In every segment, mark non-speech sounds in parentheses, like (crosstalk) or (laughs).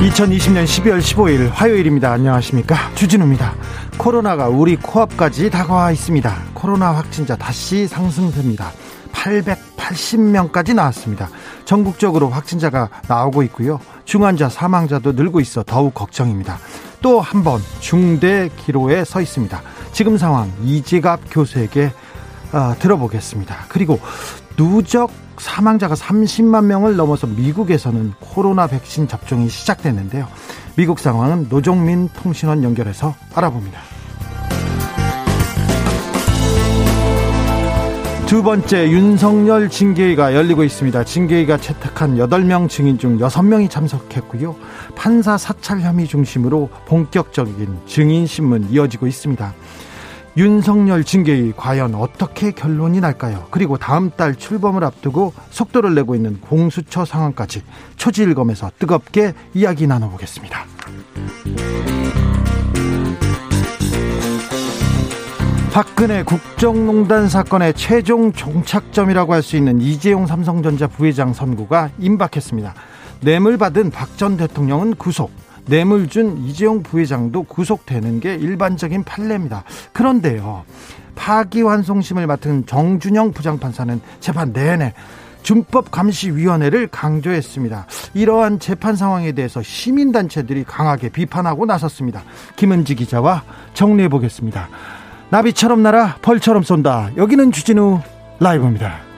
2020년 12월 15일 화요일입니다. 안녕하십니까. 주진우입니다. 코로나가 우리 코앞까지 다가와 있습니다. 코로나 확진자 다시 상승세입니다. 880명까지 나왔습니다. 전국적으로 확진자가 나오고 있고요. 중환자 사망자도 늘고 있어 더욱 걱정입니다. 또 한 번 중대 기로에 서 있습니다. 지금 상황 이재갑 교수에게 어, 들어보겠습니다. 그리고 누적 사망자가 30만 명을 넘어서 미국에서는 코로나 백신 접종이 시작됐는데요. 미국 상황은 노종민 통신원 연결해서 알아봅니다. 두 번째 윤석열 징계위가 열리고 있습니다. 징계위가 채택한 8명 증인 중 6명이 참석했고요. 판사 사찰 혐의 중심으로 본격적인 증인 신문 이어지고 있습니다. 윤석열 징계위 과연 어떻게 결론이 날까요? 그리고 다음 달 출범을 앞두고 속도를 내고 있는 공수처 상황까지 초지일검에서 뜨겁게 이야기 나눠보겠습니다. 박근혜 국정농단 사건의 최종 종착점이라고 할 수 있는 이재용 삼성전자 부회장 선고가 임박했습니다. 뇌물 받은 박 전 대통령은 구속, 뇌물 준 이재용 부회장도 구속되는 게 일반적인 판례입니다. 그런데요, 파기환송심을 맡은 정준영 부장판사는 재판 내내 준법감시위원회를 강조했습니다. 이러한 재판 상황에 대해서 시민단체들이 강하게 비판하고 나섰습니다. 김은지 기자와 정리해 보겠습니다. 나비처럼 날아 벌처럼 쏜다. 여기는 주진우 라이브입니다.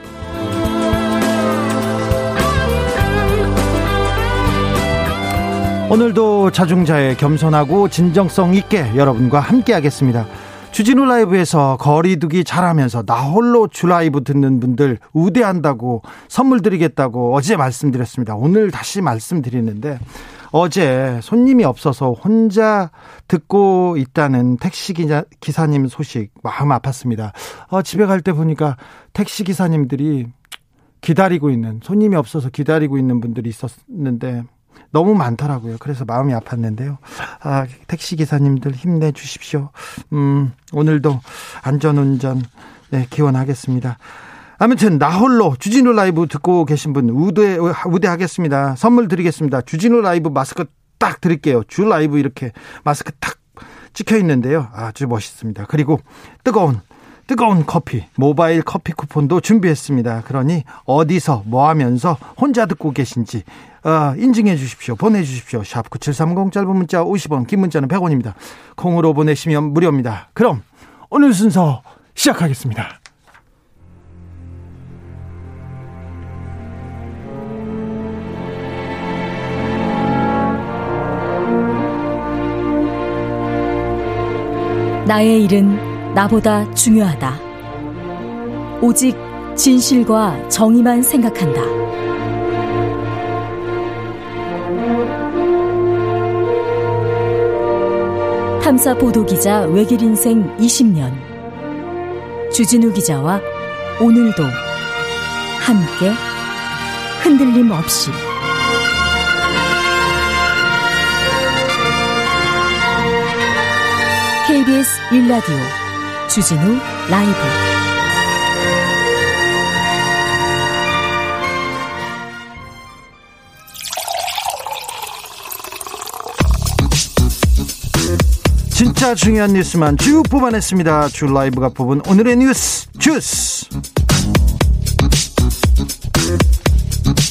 오늘도 자중자의 겸손하고 진정성 있게 여러분과 함께 하겠습니다. 주진우 라이브에서 거리두기 잘하면서 나 홀로 주 라이브 듣는 분들 우대한다고 선물 드리겠다고 어제 말씀드렸습니다. 오늘 다시 말씀드리는데 어제 손님이 없어서 혼자 듣고 있다는 택시 기자, 기사님 소식 마음 아팠습니다. 어, 집에 갈 때 보니까 택시 기사님들이 기다리고 있는 손님이 없어서 기다리고 있는 분들이 있었는데 너무 많더라고요. 그래서 마음이 아팠는데요. 아, 택시 기사님들 힘내 주십시오. 음, 오늘도 안전 운전 네, 기원하겠습니다. 아무튼 나홀로 주진우 라이브 듣고 계신 분 우대 우대하겠습니다. 선물 드리겠습니다. 주진우 라이브 마스크 딱 드릴게요. 주 라이브 이렇게 마스크 딱 찍혀 있는데요. 아주 멋있습니다. 그리고 뜨거운 뜨거운 커피, 모바일 커피 쿠폰도 준비했습니다. 그러니 어디서 뭐 하면서 혼자 듣고 계신지 어, 인증해 주십시오. 보내 주십시오. 샵 9730 짧은 문자 50원, 긴 문자는 100원입니다. 콩으로 보내시면 무료입니다. 그럼 오늘 순서 시작하겠습니다. 나의 일은 나보다 중요하다. 오직 진실과 정의만 생각한다. 탐사 보도 기자 외길 인생 20년. 주진우 기자와 오늘도 함께 흔들림 없이 KBS 1라디오 주진우 라이브 진짜 중요한 뉴스만 쭉 뽑아냈습니다. 주 라이브가 뽑은 오늘의 뉴스 주스.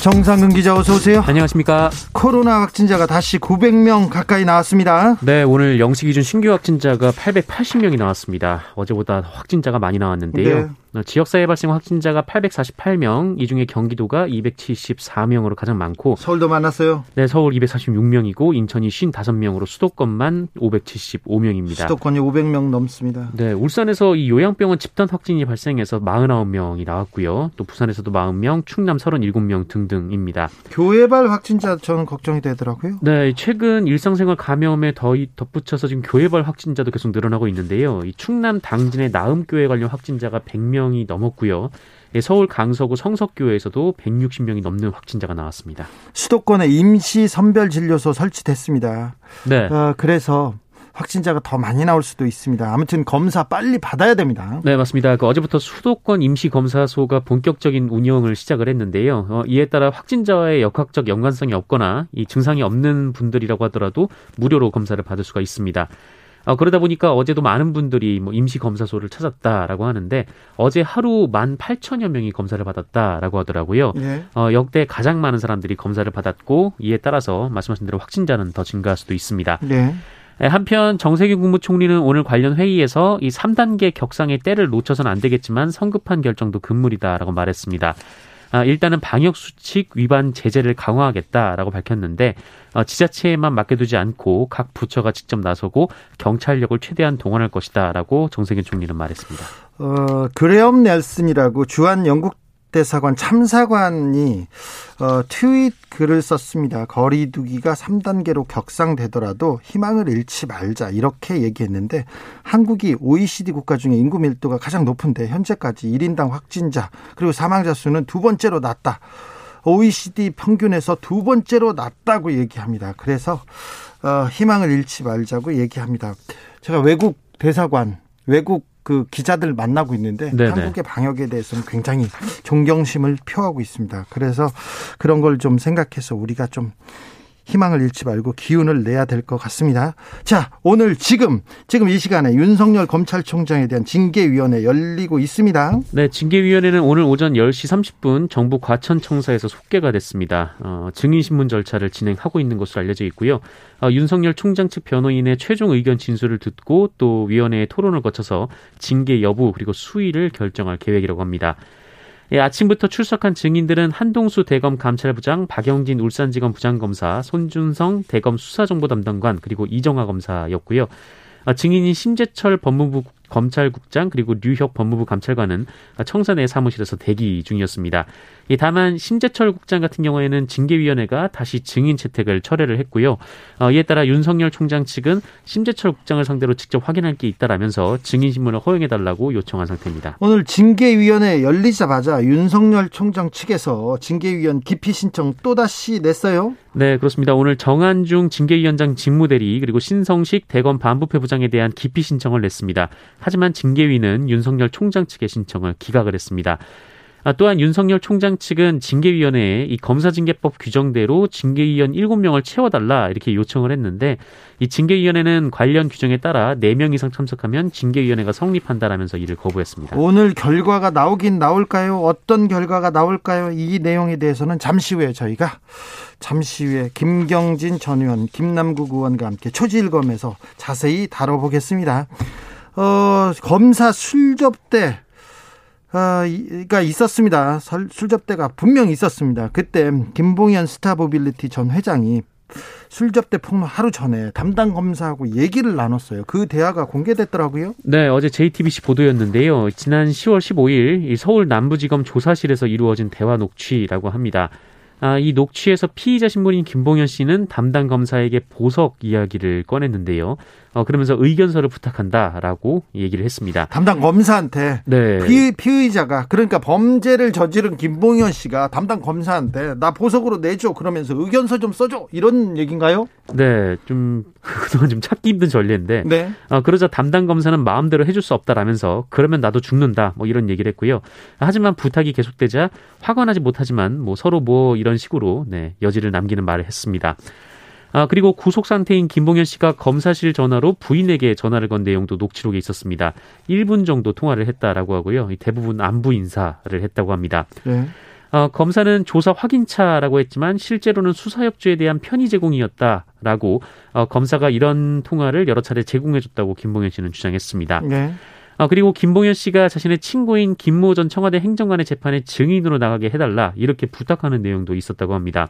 정상근 기자 어서 오세요. 안녕하십니까. 코로나 확진자가 다시 900명 가까이 나왔습니다. 네, 오늘 영시 기준 신규 확진자가 880명이 나왔습니다. 어제보다 확진자가 많이 나왔는데요. 네. 어, 지역사회 발생 확진자가 848명, 이 중에 경기도가 274명으로 가장 많고 서울도 많았어요. 네, 서울 246명이고 인천이 55명으로 수도권만 575명입니다. 수도권이 500명 넘습니다. 네, 울산에서 이 요양병원 집단 확진이 발생해서 49명이 나왔고요. 또 부산에서도 40명, 충남 37명 등등입니다. 교회발 확진자 저는 걱정이 되더라고요. 네, 최근 일상생활 감염에 더 덧붙여서 지금 교회발 확진자도 계속 늘어나고 있는데요. 이 충남 당진의 나음교회 관련 확진자가 100명 이 넘었고요. 예, 서울 강서구 성석교회에서도 160명이 넘는 확진자가 나왔습니다. 수도권에 임시 선별 진료소 설치됐습니다. 네. 어, 그래서 확진자가 더 많이 나올 수도 있습니다. 아무튼 검사 빨리 받아야 됩니다. 네, 맞습니다. 그 어제부터 수도권 임시검사소가 본격적인 운영을 시작을 했는데요. 어, 이에 따라 확진자와의 역학적 연관성이 없거나 이 증상이 없는 분들이라고 하더라도 무료로 검사를 받을 수가 있습니다. 어, 그러다 보니까 어제도 많은 분들이 뭐 임시 검사소를 찾았다라고 하는데 어제 하루 만 8천여 명이 검사를 받았다라고 하더라고요. 예. 어, 역대 가장 많은 사람들이 검사를 받았고 이에 따라서 말씀하신 대로 확진자는 더 증가할 수도 있습니다. 네. 예, 한편 정세균 국무총리는 오늘 관련 회의에서 이 3단계 격상의 때를 놓쳐서는 안 되겠지만 성급한 결정도 금물이다라고 말했습니다. 아, 일단은 방역 수칙 위반 제재를 강화하겠다라고 밝혔는데 어, 지자체에만 맡겨두지 않고 각 부처가 직접 나서고 경찰력을 최대한 동원할 것이다라고 정세균 총리는 말했습니다. 어, 그레엄 넬슨이라고 주한 영국 대사관 참사관이 어, 트윗 글을 썼습니다. 거리두기가 3단계로 격상되더라도 희망을 잃지 말자 이렇게 얘기했는데 한국이 OECD 국가 중에 인구 밀도가 가장 높은데 현재까지 1인당 확진자 그리고 사망자 수는 두 번째로 낮다. OECD 평균에서 두 번째로 낮다고 얘기합니다. 그래서 어, 희망을 잃지 말자고 얘기합니다. 제가 외국 대사관, 외국 그 기자들 만나고 있는데 네네. 한국의 방역에 대해서는 굉장히 존경심을 표하고 있습니다. 그래서 그런 걸 좀 생각해서 우리가 좀 희망을 잃지 말고 기운을 내야 될 것 같습니다. 자, 오늘 지금 지금 이 시간에 윤석열 검찰총장에 대한 징계위원회 열리고 있습니다. 네, 징계위원회는 오늘 오전 10시 30분 정부 과천청사에서 속개가 됐습니다. 어, 증인신문 절차를 진행하고 있는 것으로 알려져 있고요. 어, 윤석열 총장 측 변호인의 최종 의견 진술을 듣고 또 위원회의 토론을 거쳐서 징계 여부 그리고 수위를 결정할 계획이라고 합니다. 예, 아침부터 출석한 증인들은 한동수 대검 감찰부장, 박영진 울산지검 부장검사, 손준성 대검 수사정보 담당관 그리고 이정화 검사였고요. 아, 증인인 심재철 법무부 검찰국장 그리고 류혁 법무부 감찰관은 내 사무실에서 대기 중이었습니다. 이 다만 심재철 국장 같은 경우에는 징계위원회가 다시 증인 채택을 철회를 했고요. 어, 이에 따라 윤석열 총장 측은 심재철 국장을 상대로 직접 확인할 게 있다라면서 증인 신문을 허용해달라고 요청한 상태입니다. 오늘 징계위원회 열리자마자 윤석열 총장 측에서 징계위원 기피 신청 또다시 냈어요. 네, 그렇습니다. 오늘 정한중 징계위원장 직무대리 그리고 신성식 대검 반부패 부장에 대한 기피 신청을 냈습니다. 하지만 징계위는 윤석열 총장 측의 신청을 기각을 했습니다. 아, 또한 윤석열 총장 측은 징계위원회에 이 검사징계법 규정대로 징계위원 7명을 채워달라 이렇게 요청을 했는데 이 징계위원회는 관련 규정에 따라 4명 이상 참석하면 징계위원회가 성립한다라면서 이를 거부했습니다. 오늘 결과가 나오긴 나올까요? 어떤 결과가 나올까요? 이 내용에 대해서는 잠시 후에 저희가 잠시 후에 김경진 전 의원, 김남국 의원과 함께 초지일검에서 자세히 다뤄보겠습니다. 어, 검사 술접대 아, 가 있었습니다. 설- 술접대가 분명히 있었습니다. 그때 김봉현 스타모빌리티 전 회장이 술접대 폭로 하루 전에 담당 검사하고 얘기를 나눴어요. 그 대화가 공개됐더라고요. 네, 어제 JTBC 보도였는데요. 지난 10월 15일 이 서울 남부지검 조사실에서 이루어진 대화 녹취라고 합니다. 아, 이 녹취에서 피의자 신분인 김봉현 씨는 담당 검사에게 보석 이야기를 꺼냈는데요. 어, 그러면서 의견서를 부탁한다라고 얘기를 했습니다. 담당 검사한테 네. 피, 피의자가 그러니까 범죄를 저지른 김봉현 씨가 담당 검사한테 나 보석으로 내줘 그러면서 의견서 좀 써줘 이런 얘기인가요? 네, 좀 (laughs) 그동안 좀 찾기 힘든 전례인데 네. 어, 그러자 담당 검사는 마음대로 해줄 수 없다라면서 그러면 나도 죽는다 뭐 이런 얘기를 했고요. 하지만 부탁이 계속되자 화가 나지 못하지만 뭐 서로 뭐 이런 식으로 네, 여지를 남기는 말을 했습니다. 아, 그리고 구속 상태인 김봉현 씨가 검사실 전화로 부인에게 전화를 건 내용도 녹취록에 있었습니다. 1분 정도 통화를 했다라고 하고요. 이 대부분 안부 인사를 했다고 합니다. 네. 어, 검사는 조사 확인차라고 했지만 실제로는 수사 협조에 대한 편의 제공이었다라고 어, 검사가 이런 통화를 여러 차례 제공해줬다고 김봉현 씨는 주장했습니다. 네. 아, 그리고 김봉현 씨가 자신의 친구인 김모 전 청와대 행정관의 재판에 증인으로 나가게 해달라 이렇게 부탁하는 내용도 있었다고 합니다.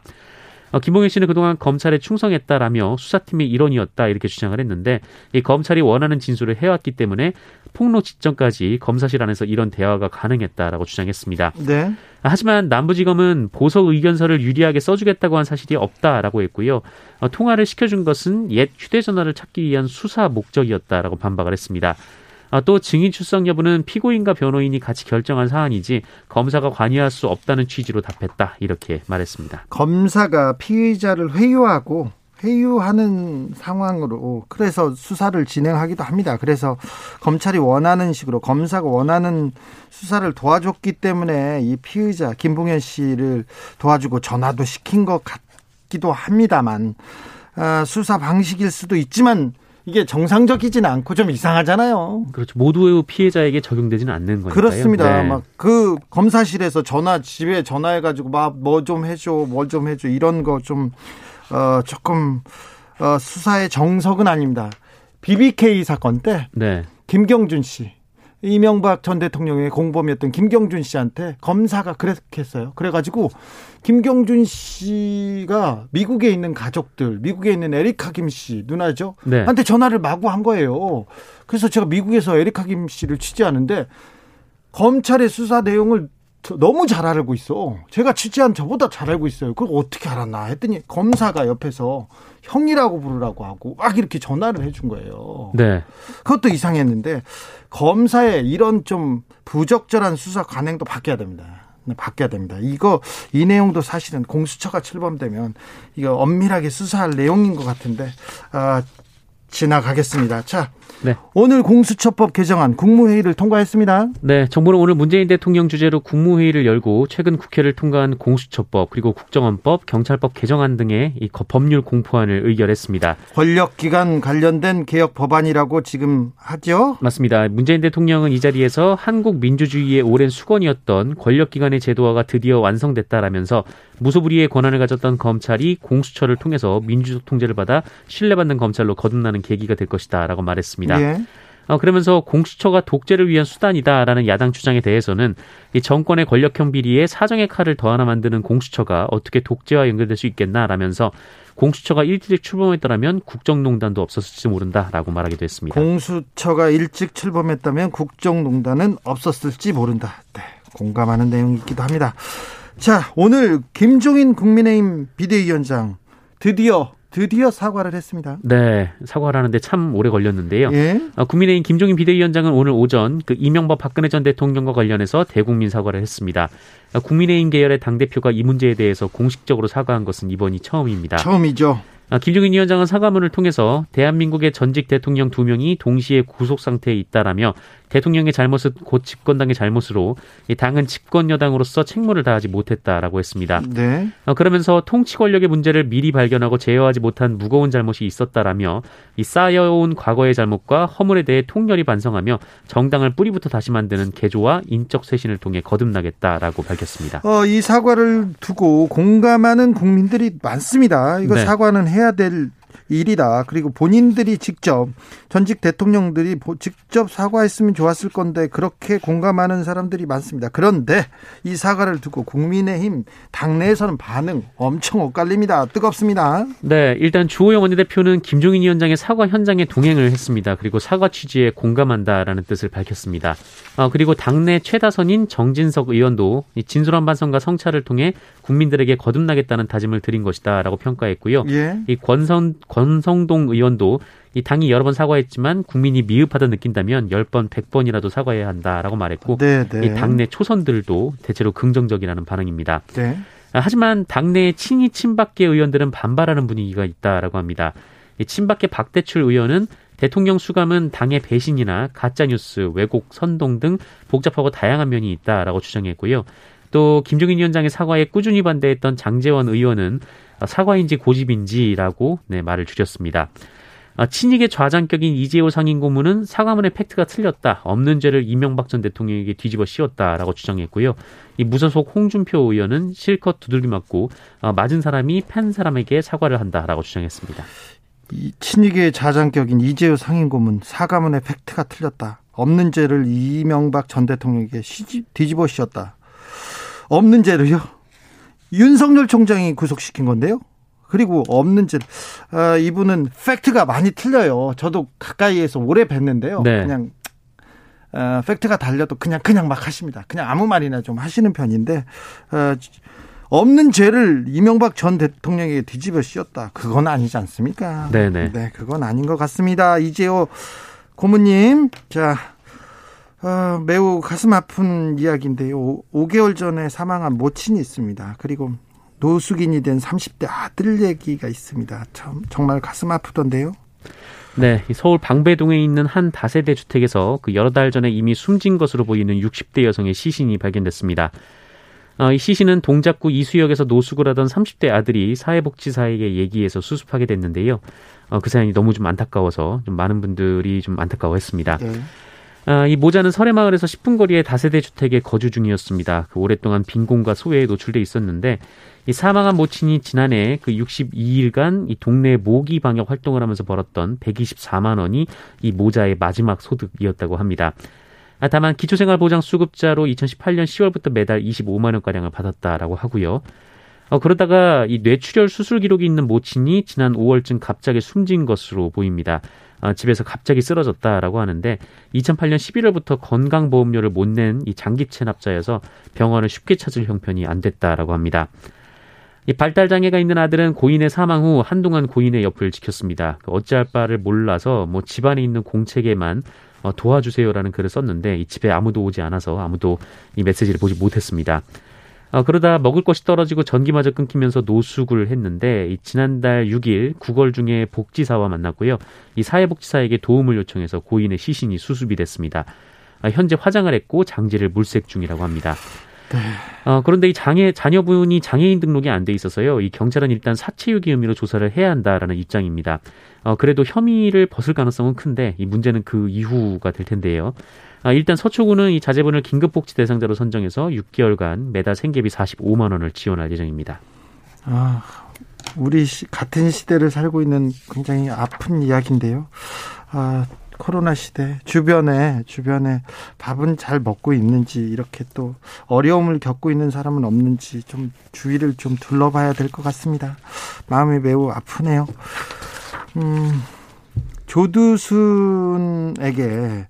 어, 김봉현 씨는 그동안 검찰에 충성했다라며 수사팀의 일원이었다 이렇게 주장을 했는데 이 검찰이 원하는 진술을 해왔기 때문에 폭로 직전까지 검사실 안에서 이런 대화가 가능했다라고 주장했습니다. 네. 하지만 남부지검은 보석 의견서를 유리하게 써주겠다고 한 사실이 없다라고 했고요. 어, 통화를 시켜준 것은 옛 휴대전화를 찾기 위한 수사 목적이었다라고 반박을 했습니다. 아, 또 증인 출석 여부는 피고인과 변호인이 같이 결정한 사안이지 검사가 관여할 수 없다는 취지로 답했다 이렇게 말했습니다. 검사가 피의자를 회유하고 회유하는 상황으로 그래서 수사를 진행하기도 합니다. 그래서 검찰이 원하는 식으로 검사가 원하는 수사를 도와줬기 때문에 이 피의자 김봉현 씨를 도와주고 전화도 시킨 것 같기도 합니다만 아, 수사 방식일 수도 있지만 이게 정상적이지는 않고 좀 이상하잖아요. 그렇죠. 모두의 피해자에게 적용되지는 않는 거니까요. 그렇습니다. 네. 막그 검사실에서 전화 집에 전화해 가지고 막 뭐 좀 해줘, 뭘 좀 해줘 이런 거 좀 어, 조금 어, 수사의 정석은 아닙니다. BBK 사건 때 네. 김경준 씨 이명박 전 대통령의 공범이었던 김경준 씨한테 검사가 그렇게 했어요. 그래가지고 김경준 씨가 미국에 있는 가족들, 미국에 있는 에리카 김씨 누나죠. 네. 한테 전화를 마구 한 거예요. 그래서 제가 미국에서 에리카 김 씨를 취재하는데 검찰의 수사 내용을 너무 잘 알고 있어. 제가 취재한 저보다 잘 알고 있어요. 그걸 어떻게 알았나 했더니 검사가 옆에서 형이라고 부르라고 하고 막 이렇게 전화를 해준 거예요. 네. 그것도 이상했는데 검사의 이런 좀 부적절한 수사 관행도 바뀌어야 됩니다. 네, 바뀌어야 됩니다. 이거 이 내용도 사실은 공수처가 출범되면 이거 엄밀하게 수사할 내용인 것 같은데 아, 지나가겠습니다. 자, 네. 오늘 공수처법 개정안 국무회의를 통과했습니다. 네, 정부는 오늘 문재인 대통령 주재로 국무회의를 열고 최근 국회를 통과한 공수처법 그리고 국정원법, 경찰법 개정안 등의 이 법률 공포안을 의결했습니다. 권력기관 관련된 개혁 법안이라고 지금 하죠? 맞습니다. 문재인 대통령은 이 자리에서 한국 민주주의의 오랜 수건이었던 권력기관의 제도화가 드디어 완성됐다라면서 무소불위의 권한을 가졌던 검찰이 공수처를 통해서 민주적 통제를 받아 신뢰받는 검찰로 거듭나는 계기가 될 것이다라고 말했습니다. 예. 어, 그러면서 공수처가 독재를 위한 수단이다라는 야당 주장에 대해서는 이 정권의 권력형 비리에 사정의 칼을 더 하나 만드는 공수처가 어떻게 독재와 연결될 수 있겠나라면서 공수처가 일찍 출범했더라면 국정농단도 없었을지 모른다라고 말하기도 했습니다. 공수처가 일찍 출범했다면 국정농단은 없었을지 모른다. 네, 공감하는 내용이기도 합니다. 자, 오늘 김종인 국민의힘 비대위원장 드디어 드디어 사과를 했습니다. 네, 사과를 하는데 참 오래 걸렸는데요. 예. 어, 국민의힘 김종인 비대위원장은 오늘 오전 그 이명박 박근혜 전 대통령과 관련해서 대국민 사과를 했습니다. 어, 국민의힘 계열의 당 대표가 이 문제에 대해서 공식적으로 사과한 것은 이번이 처음입니다. 처음이죠. 아, 김종인 위원장은 사과문을 통해서 대한민국의 전직 대통령 두 명이 동시에 구속 상태에 있다라며 대통령의 잘못은 곧 집권당의 잘못으로 이 당은 집권 여당으로서 책무를 다하지 못했다라고 했습니다. 네. 어, 그러면서 통치 권력의 문제를 미리 발견하고 제어하지 못한 무거운 잘못이 있었다라며 이 쌓여온 과거의 잘못과 허물에 대해 통렬히 반성하며 정당을 뿌리부터 다시 만드는 개조와 인적 쇄신을 통해 거듭나겠다라고 밝혔습니다. 어, 이 사과를 두고 공감하는 국민들이 많습니다. 이거 네. 사과는 해야 될 일이다. 그리고 본인들이 직접 전직 대통령들이 보- 직접 사과했으면 좋았을 건데 그렇게 공감하는 사람들이 많습니다. 그런데 이 사과를 두고 국민의힘 당내에서는 반응 엄청 엇갈립니다. 뜨겁습니다. 네, 일단 주호영 원내대표는 김종인 위원장의 사과 현장에 동행을 했습니다. 그리고 사과 취지에 공감한다라는 뜻을 밝혔습니다. 어, 그리고 당내 최다선인 정진석 의원도 이 진솔한 반성과 성찰을 통해 국민들에게 거듭나겠다는 다짐을 드린 것이다라고 평가했고요. 예. 이 권선, 권성동 의원도 이 당이 여러 번 사과했지만 국민이 미흡하다 느낀다면 10번, 100번이라도 사과해야 한다라고 말했고 네, 네. 이 당내 초선들도 대체로 긍정적이라는 반응입니다. 네. 아, 하지만 당내 친이 친박계 의원들은 반발하는 분위기가 있다라고 합니다. 이 친박계 박대출 의원은 대통령 수감은 당의 배신이나 가짜뉴스, 왜곡, 선동 등 복잡하고 다양한 면이 있다라고 주장했고요. 또 김종인 위원장의 사과에 꾸준히 반대했던 장재원 의원은 사과인지 고집인지라고 네, 말을 줄였습니다. 아, 친이계 좌장격인 이재호 상임 고문은 사과문의 팩트가 틀렸다. 없는 죄를 이명박 전 대통령에게 뒤집어 씌웠다라고 주장했고요. 이 무소속 홍준표 의원은 실컷 두들기 맞고 어, 맞은 사람이 팬 사람에게 사과를 한다라고 주장했습니다. 이 친이계 자장격인 이재우 상임 고문 사과문의 팩트가 틀렸다. 없는 죄를 이명박 전 대통령에게 뒤집어 씌웠다. 없는 죄를요? 윤석열 총장이 구속시킨 건데요. 그리고 없는 죄, 아, 이분은 팩트가 많이 틀려요. 저도 가까이에서 오래 뵀는데요. 네. 그냥 어, 팩트가 달려도 그냥 그냥 막 하십니다. 그냥 아무 말이나 좀 하시는 편인데 어, 없는 죄를 이명박 전 대통령에게 뒤집어 씌웠다. 그건 아니지 않습니까? 네네. 네, 그건 아닌 것 같습니다. 이재호 고모님, 자, 어, 매우 가슴 아픈 이야기인데요. 오, 5개월 전에 사망한 모친이 있습니다. 그리고 노숙인이 된 30대 아들 얘기가 있습니다. 참, 정말 가슴 아프던데요. 네, 서울 방배동에 있는 한 다세대 주택에서 그 여러 달 전에 이미 숨진 것으로 보이는 60대 여성의 시신이 발견됐습니다. 어, 이 시신은 동작구 이수역에서 노숙을 하던 30대 아들이 사회복지사에게 얘기해서 수습하게 됐는데요. 어, 그 사연이 너무 좀 안타까워서 좀 많은 분들이 좀 안타까워했습니다. 네. 어, 이 모자는 설해마을에서 10분 거리의 다세대 주택에 거주 중이었습니다. 그 오랫동안 빈곤과 소외에 노출돼 있었는데 이 사망한 모친이 지난해 그 62일간 이 동네 모기 방역 활동을 하면서 벌었던 124만 원이 이 모자의 마지막 소득이었다고 합니다. 아, 다만 기초생활보장 수급자로 2018년 10월부터 매달 25만 원가량을 받았다라고 하고요. 어, 그러다가 이 뇌출혈 수술 기록이 있는 모친이 지난 5월쯤 갑자기 숨진 것으로 보입니다. 어, 집에서 갑자기 쓰러졌다라고 하는데 2008년 11월부터 건강보험료를 못 낸 이 장기 체납자여서 병원을 쉽게 찾을 형편이 안 됐다라고 합니다. 이 발달 장애가 있는 아들은 고인의 사망 후 한동안 고인의 옆을 지켰습니다. 그 어찌할 바를 몰라서 뭐 집안에 있는 공책에만 어, 도와주세요라는 글을 썼는데 이 집에 아무도 오지 않아서 아무도 이 메시지를 보지 못했습니다. 어, 그러다 먹을 것이 떨어지고 전기마저 끊기면서 노숙을 했는데 이 지난달 6일 구걸 중에 복지사와 만났고요. 이 사회복지사에게 도움을 요청해서 고인의 시신이 수습이 됐습니다. 아, 현재 화장을 했고 장지를 물색 중이라고 합니다. 네. 어, 그런데 이 장애 자녀분이 장애인 등록이 안 돼 있어서요. 이 경찰은 일단 사체유기 혐의로 조사를 해야 한다라는 입장입니다. 어, 그래도 혐의를 벗을 가능성은 큰데 이 문제는 그 이후가 될 텐데요. 아, 일단 서초구는 이 자제분을 긴급복지 대상자로 선정해서 6개월간 매달 생계비 45만 원을 지원할 예정입니다. 아, 우리 시, 같은 시대를 살고 있는 굉장히 아픈 이야기인데요. 아, 코로나 시대 주변에 주변에 밥은 잘 먹고 있는지 이렇게 또 어려움을 겪고 있는 사람은 없는지 좀 주위를 좀 둘러봐야 될 것 같습니다. 마음이 매우 아프네요. 음, 조두순에게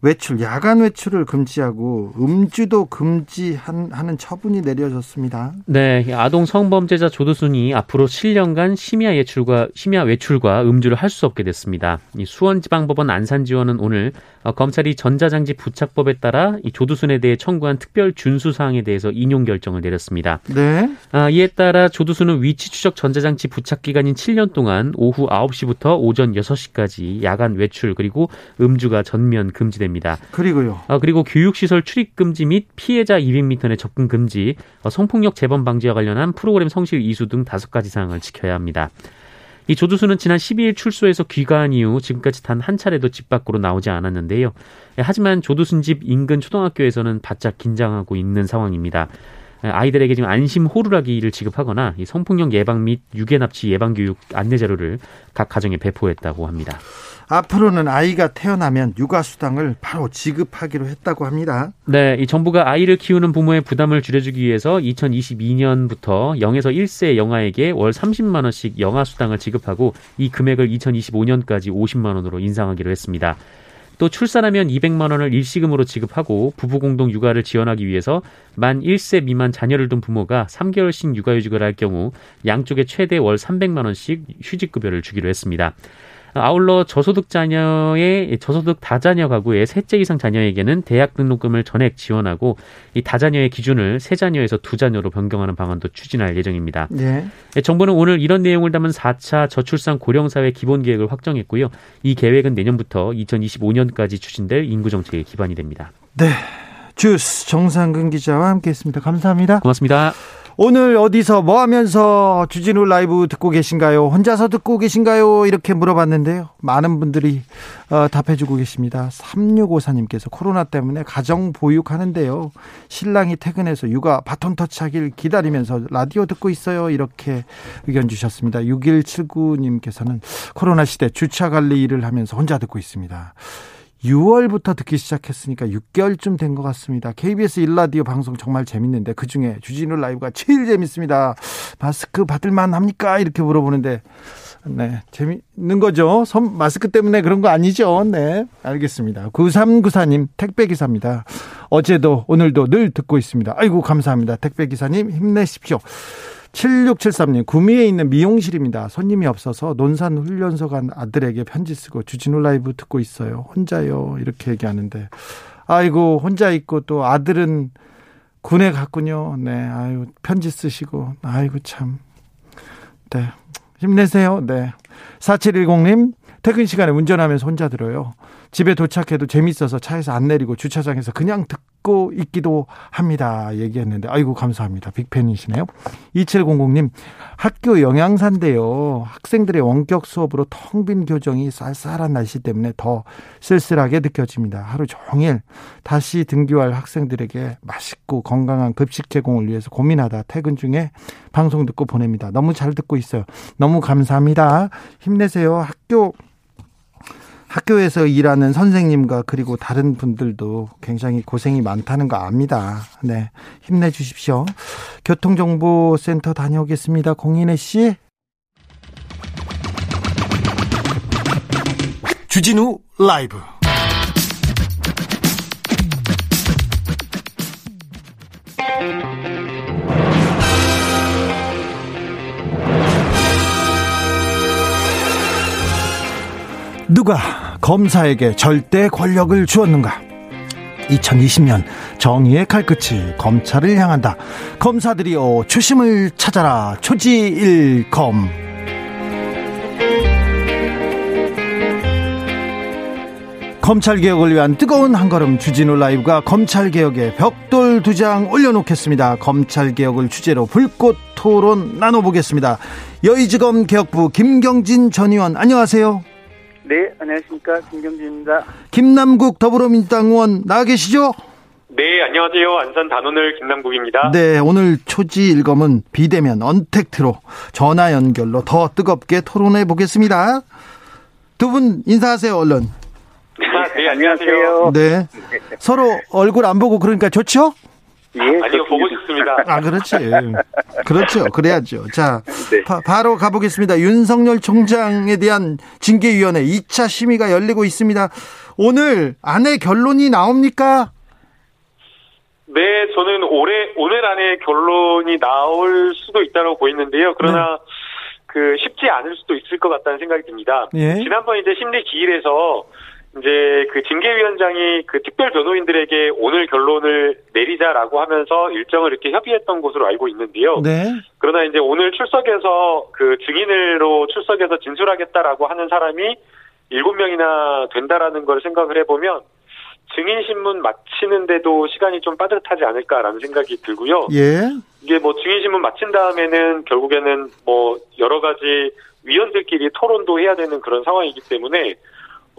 외출, 야간 외출을 금지하고 음주도 금지하는 처분이 내려졌습니다. 네, 아동 성범죄자 조두순이 앞으로 7년간 심야 외출과 심야 외출과 음주를 할 수 없게 됐습니다. 이 수원지방법원 안산지원은 오늘 어, 검찰이 전자장치 부착법에 따라 이 조두순에 대해 청구한 특별 준수 사항에 대해서 인용 결정을 내렸습니다. 네. 아, 이에 따라 조두순은 위치 추적 전자장치 부착 기간인 7년 동안 오후 9시부터 오전 6시까지 야간 외출 그리고 음주가 전면 금지됩니다. 그리고요. 아, 그리고 교육시설 출입 금지 및 피해자 200m 내 접근 금지, 어, 성폭력 재범 방지와 관련한 프로그램 성실 이수 등 다섯 가지 사항을 지켜야 합니다. 이 조두수는 지난 12일 출소해서 귀가한 이후 지금까지 단 한 차례도 집 밖으로 나오지 않았는데요. 예, 하지만 조두순 집 인근 초등학교에서는 바짝 긴장하고 있는 상황입니다. 예, 아이들에게 지금 안심 호루라기를 지급하거나 성폭력 예방 및 유괴 납치 예방 교육 안내 자료를 각 가정에 배포했다고 합니다. 앞으로는 아이가 태어나면 육아 수당을 바로 지급하기로 했다고 합니다. 네, 이 정부가 아이를 키우는 부모의 부담을 줄여주기 위해서 2022년부터 0에서 1세 영아에게 월 30만 원씩 영아 수당을 지급하고 이 금액을 2025년까지 50만 원으로 인상하기로 했습니다. 또 출산하면 200만 원을 일시금으로 지급하고 부부 공동 육아를 지원하기 위해서 만 1세 미만 자녀를 둔 부모가 3개월씩 육아휴직을 할 경우 양쪽에 최대 월 300만 원씩 휴직급여를 주기로 했습니다. 아울러 저소득 자녀의 저소득 다자녀 가구의 셋째 이상 자녀에게는 대학 등록금을 전액 지원하고 이 다자녀의 기준을 세 자녀에서 두 자녀로 변경하는 방안도 추진할 예정입니다. 네. 예, 정부는 오늘 이런 내용을 담은 4차 저출산 고령사회 기본 계획을 확정했고요. 이 계획은 내년부터 2025년까지 추진될 인구 정책의 기반이 됩니다. 네. 주스 정상근 기자와 함께했습니다. 감사합니다. 고맙습니다. 오늘 어디서 뭐 하면서 주진우 라이브 듣고 계신가요? 혼자서 듣고 계신가요? 이렇게 물어봤는데요. 많은 분들이 어, 답해주고 계십니다. 3654님께서 코로나 때문에 가정 보육하는데요. 신랑이 퇴근해서 육아 바톤 터치하길 기다리면서 라디오 듣고 있어요. 이렇게 의견 주셨습니다. 6179님께서는 코로나 시대 주차 관리 일을 하면서 혼자 듣고 있습니다. 6월부터 듣기 시작했으니까 6개월쯤 된 것 같습니다. KBS 일라디오 방송 정말 재밌는데 그 중에 주진우 라이브가 제일 재밌습니다. 마스크 받을만 합니까? 이렇게 물어보는데 네, 재밌는 거죠. 섬, 마스크 때문에 그런 거 아니죠. 네, 알겠습니다. 9394님 택배 기사입니다. 어제도 오늘도 늘 듣고 있습니다. 아이고 감사합니다. 택배 기사님 힘내십시오. 7673님, 구미에 있는 미용실입니다. 손님이 없어서 논산 훈련소 간 아들에게 편지 쓰고 주진우 라이브 듣고 있어요. 혼자요. 이렇게 얘기하는데. 아이고, 혼자 있고 또 아들은 군에 갔군요. 네, 아유, 편지 쓰시고. 아이고, 참. 네. 힘내세요. 네. 4710님, 퇴근 시간에 운전하면서 혼자 들어요. 집에 도착해도 재밌어서 차에서 안 내리고 주차장에서 그냥 듣고 있기도 합니다. 얘기했는데, 아이고, 감사합니다. 빅팬이시네요. 2700님, 학교 영양사인데요. 학생들의 원격 수업으로 텅 빈 교정이 쌀쌀한 날씨 때문에 더 쓸쓸하게 느껴집니다. 하루 종일 다시 등교할 학생들에게 맛있고 건강한 급식 제공을 위해서 고민하다 퇴근 중에 방송 듣고 보냅니다. 너무 잘 듣고 있어요. 너무 감사합니다. 힘내세요. 학교 학교에서 일하는 선생님과 그리고 다른 분들도 굉장히 고생이 많다는 거 압니다. 네. 힘내 주십시오. 교통정보센터 다녀오겠습니다. 공인혜 씨. 주진우 라이브. 누가 검사에게 절대 권력을 주었는가? 2020년 정의의 칼끝이 검찰을 향한다. 검사들이여 초심을 찾아라. 초지일검. 검찰 개혁을 위한 뜨거운 한 걸음 주진우 라이브가 검찰 개혁에 벽돌 두 장 올려놓겠습니다. 검찰 개혁을 주제로 불꽃 토론 나눠보겠습니다. 여의지검 개혁부 김경진 전 의원 안녕하세요. 네, 안녕하십니까. 김경진입니다. 김남국 더불어민주당 의원 나와 계시죠? 네, 안녕하세요. 안산 단원을 김남국입니다. 네, 오늘 초지 일검은 비대면 언택트로 전화 연결로 더 뜨겁게 토론해 보겠습니다. 두 분 인사하세요, 얼른. 아, 네, 안녕하세요. 네. 서로 얼굴 안 보고 그러니까 좋죠? 예, 아니요, 보고 싶습니다. 아, 그렇지. 그렇죠. 그래야죠. 자, 네. 바, 로 가보겠습니다. 윤석열 총장에 대한 징계위원회 2차 심의가 열리고 있습니다. 오늘 안에 결론이 나옵니까? 네, 저는 올해, 오늘 안에 결론이 나올 수도 있다고 보이는데요. 그러나, 그, 쉽지 않을 수도 있을 것 같다는 생각이 듭니다. 예. 지난번 이제 심리 기일에서, 이제 그 징계위원장이 그 특별 변호인들에게 오늘 결론을 내리자라고 하면서 일정을 이렇게 협의했던 것으로 알고 있는데요. 네. 그러나 이제 오늘 출석해서 그 증인으로 출석해서 진술하겠다라고 하는 사람이 일곱 명이나 된다라는 걸 생각을 해보면 증인 신문 마치는데도 시간이 좀 빠듯하지 않을까라는 생각이 들고요. 예. 이게 뭐 증인 신문 마친 다음에는 결국에는 뭐 여러 가지 위원들끼리 토론도 해야 되는 그런 상황이기 때문에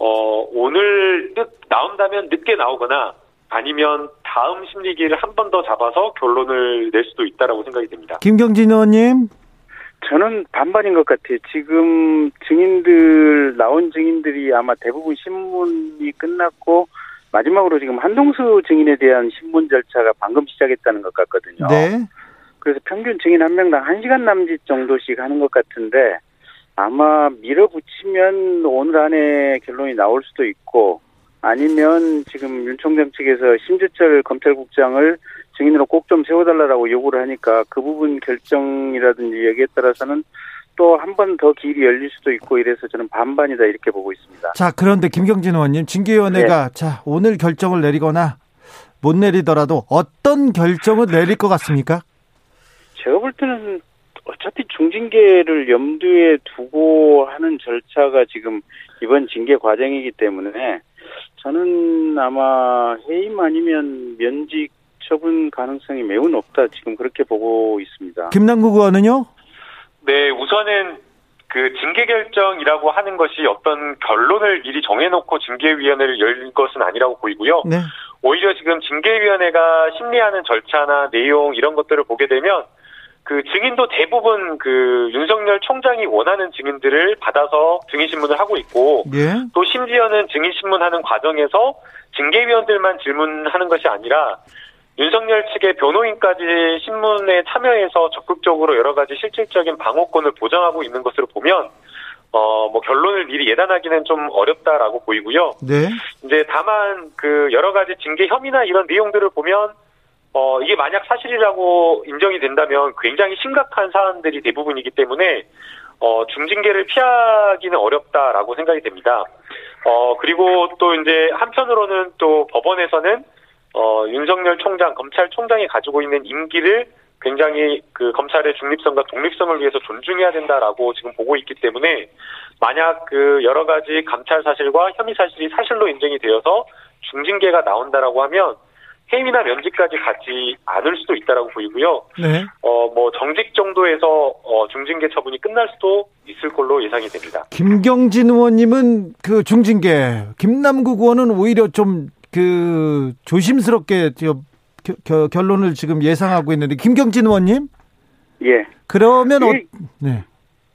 어 오늘 늦 나온다면 늦게 나오거나 아니면 다음 심리기를 한 번 더 잡아서 결론을 낼 수도 있다라고 생각이 됩니다. 김경진 의원님. 저는 반반인 것 같아요. 지금 증인들, 나온 증인들이 아마 대부분 신문이 끝났고, 마지막으로 지금 한동수 증인에 대한 신문 절차가 방금 시작했다는 것 같거든요. 네. 그래서 평균 증인 한 명당 1시간 남짓 정도씩 하는 것 같은데, 아마 밀어붙이면 오늘 안에 결론이 나올 수도 있고, 아니면 지금 윤 총장 측에서 심재철 검찰국장을 증인으로 꼭 좀 세워달라고 요구를 하니까 그 부분 결정이라든지 여기에 따라서는 또 한 번 더 길이 열릴 수도 있고 이래서 저는 반반이다 이렇게 보고 있습니다. 자, 그런데 김경진 의원님, 징계위원회가 네. 자, 오늘 결정을 내리거나 못 내리더라도 어떤 결정을 내릴 것 같습니까? 제가 볼 때는 어차피 중징계를 염두에 두고 하는 절차가 지금 이번 징계 과정이기 때문에 저는 아마 해임 아니면 면직 처분 가능성이 매우 높다 지금 그렇게 보고 있습니다. 김남국 의원은요? 네, 우선은 그 징계 결정이라고 하는 것이 어떤 결론을 미리 정해놓고 징계위원회를 열린 것은 아니라고 보이고요. 네. 오히려 지금 징계위원회가 심리하는 절차나 내용 이런 것들을 보게 되면 그 증인도 대부분 그 윤석열 총장이 원하는 증인들을 받아서 증인 신문을 하고 있고 예. 또 심지어는 증인 신문하는 과정에서 징계위원들만 질문하는 것이 아니라 윤석열 측의 변호인까지 신문에 참여해서 적극적으로 여러 가지 실질적인 방어권을 보장하고 있는 것으로 보면 어 뭐 결론을 미리 예단하기는 좀 어렵다라고 보이고요. 네. 이제 다만 그 여러 가지 징계 혐의나 이런 내용들을 보면 어 이게 만약 사실이라고 인정이 된다면 굉장히 심각한 사안들이 대부분이기 때문에 어 중징계를 피하기는 어렵다라고 생각이 됩니다. 어 그리고 또 이제 한편으로는 또 법원에서는 어 윤석열 총장 검찰총장이 가지고 있는 임기를 굉장히 그 검찰의 중립성과 독립성을 위해서 존중해야 된다라고 지금 보고 있기 때문에 만약 그 여러 가지 감찰 사실과 혐의 사실이 사실로 인정이 되어서 중징계가 나온다라고 하면 해임이나 면직까지 가지 않을 수도 있다라고 보이고요. 네. 어뭐 정직 정도에서 어 중징계 처분이 끝날 수도 있을 걸로 예상이 됩니다. 김경진 의원님은 그 중징계, 김남국 의원은 오히려 좀 그 조심스럽게 저, 겨- 겨- 결론을 지금 예상하고 있는데 김경진 의원님 예. 그러면 어, 이- 네.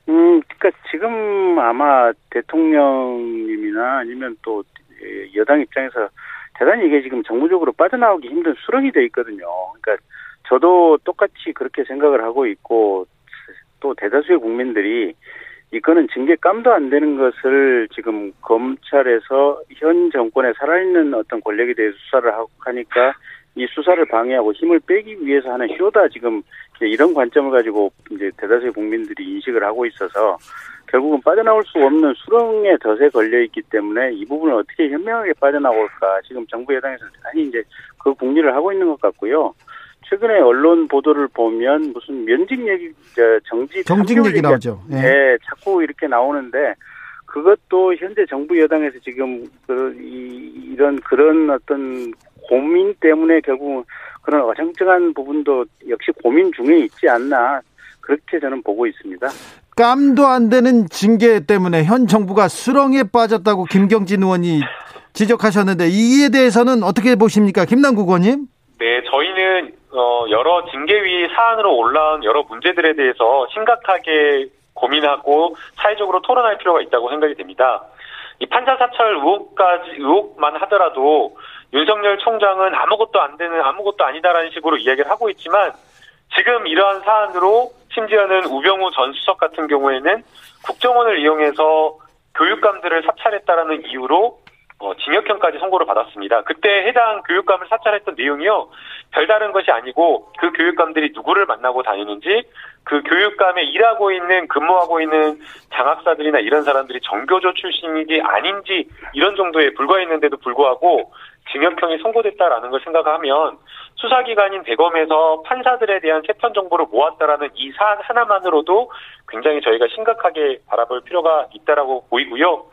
음, 그러니까 지금 아마 대통령님이나 아니면 또 예, 여당 입장에서 대단히 이게 지금 정무적으로 빠져나오기 힘든 수렁이 돼 있거든요. 그러니까 저도 똑같이 그렇게 생각을 하고 있고 또 대다수의 국민들이 이거는 징계 깜도 안 되는 것을 지금 검찰에서 현 정권에 살아있는 어떤 권력에 대해서 수사를 하고 하니까 이 수사를 방해하고 힘을 빼기 위해서 하는 쇼다 지금 이런 관점을 가지고 이제 대다수의 국민들이 인식을 하고 있어서 결국은 빠져나올 수 없는 수렁에 덫에 걸려 있기 때문에 이 부분을 어떻게 현명하게 빠져나올까 지금 정부 여당에서 대단히 이제 그 궁리를 하고 있는 것 같고요. 최근에 언론 보도를 보면 무슨 면직 얘기, 저 정지 정직 얘기 나오죠. 예. 네, 자꾸 이렇게 나오는데 그것도 현재 정부 여당에서 지금 그 이, 이런 그런 어떤 고민 때문에 결국 그런 어정쩡한 부분도 역시 고민 중에 있지 않나 그렇게 저는 보고 있습니다. 깜도 안 되는 징계 때문에 현 정부가 수렁에 빠졌다고 김경진 의원이 지적하셨는데 이에 대해서는 어떻게 보십니까? 김남국 의원님? 네, 저희는 어, 여러 징계위 사안으로 올라온 여러 문제들에 대해서 심각하게 고민하고 사회적으로 토론할 필요가 있다고 생각이 됩니다. 이 판사 사찰 의혹까지 의혹만 하더라도 윤석열 총장은 아무것도 안 되는 아무것도 아니다라는 식으로 이야기를 하고 있지만 지금 이러한 사안으로 심지어는 우병우 전 수석 같은 경우에는 국정원을 이용해서 교육감들을 사찰했다라는 이유로 어, 징역형까지 선고를 받았습니다. 그때 해당 교육감을 사찰했던 내용이요. 별다른 것이 아니고 그 교육감들이 누구를 만나고 다니는지 그 교육감에 일하고 있는 근무하고 있는 장학사들이나 이런 사람들이 정교조 출신인지 아닌지 이런 정도에 불과했는데도 불구하고 징역형이 선고됐다라는 걸 생각하면 수사기관인 대검에서 판사들에 대한 세편 정보를 모았다라는 이 사안 하나만으로도 굉장히 저희가 심각하게 바라볼 필요가 있다라고 보이고요.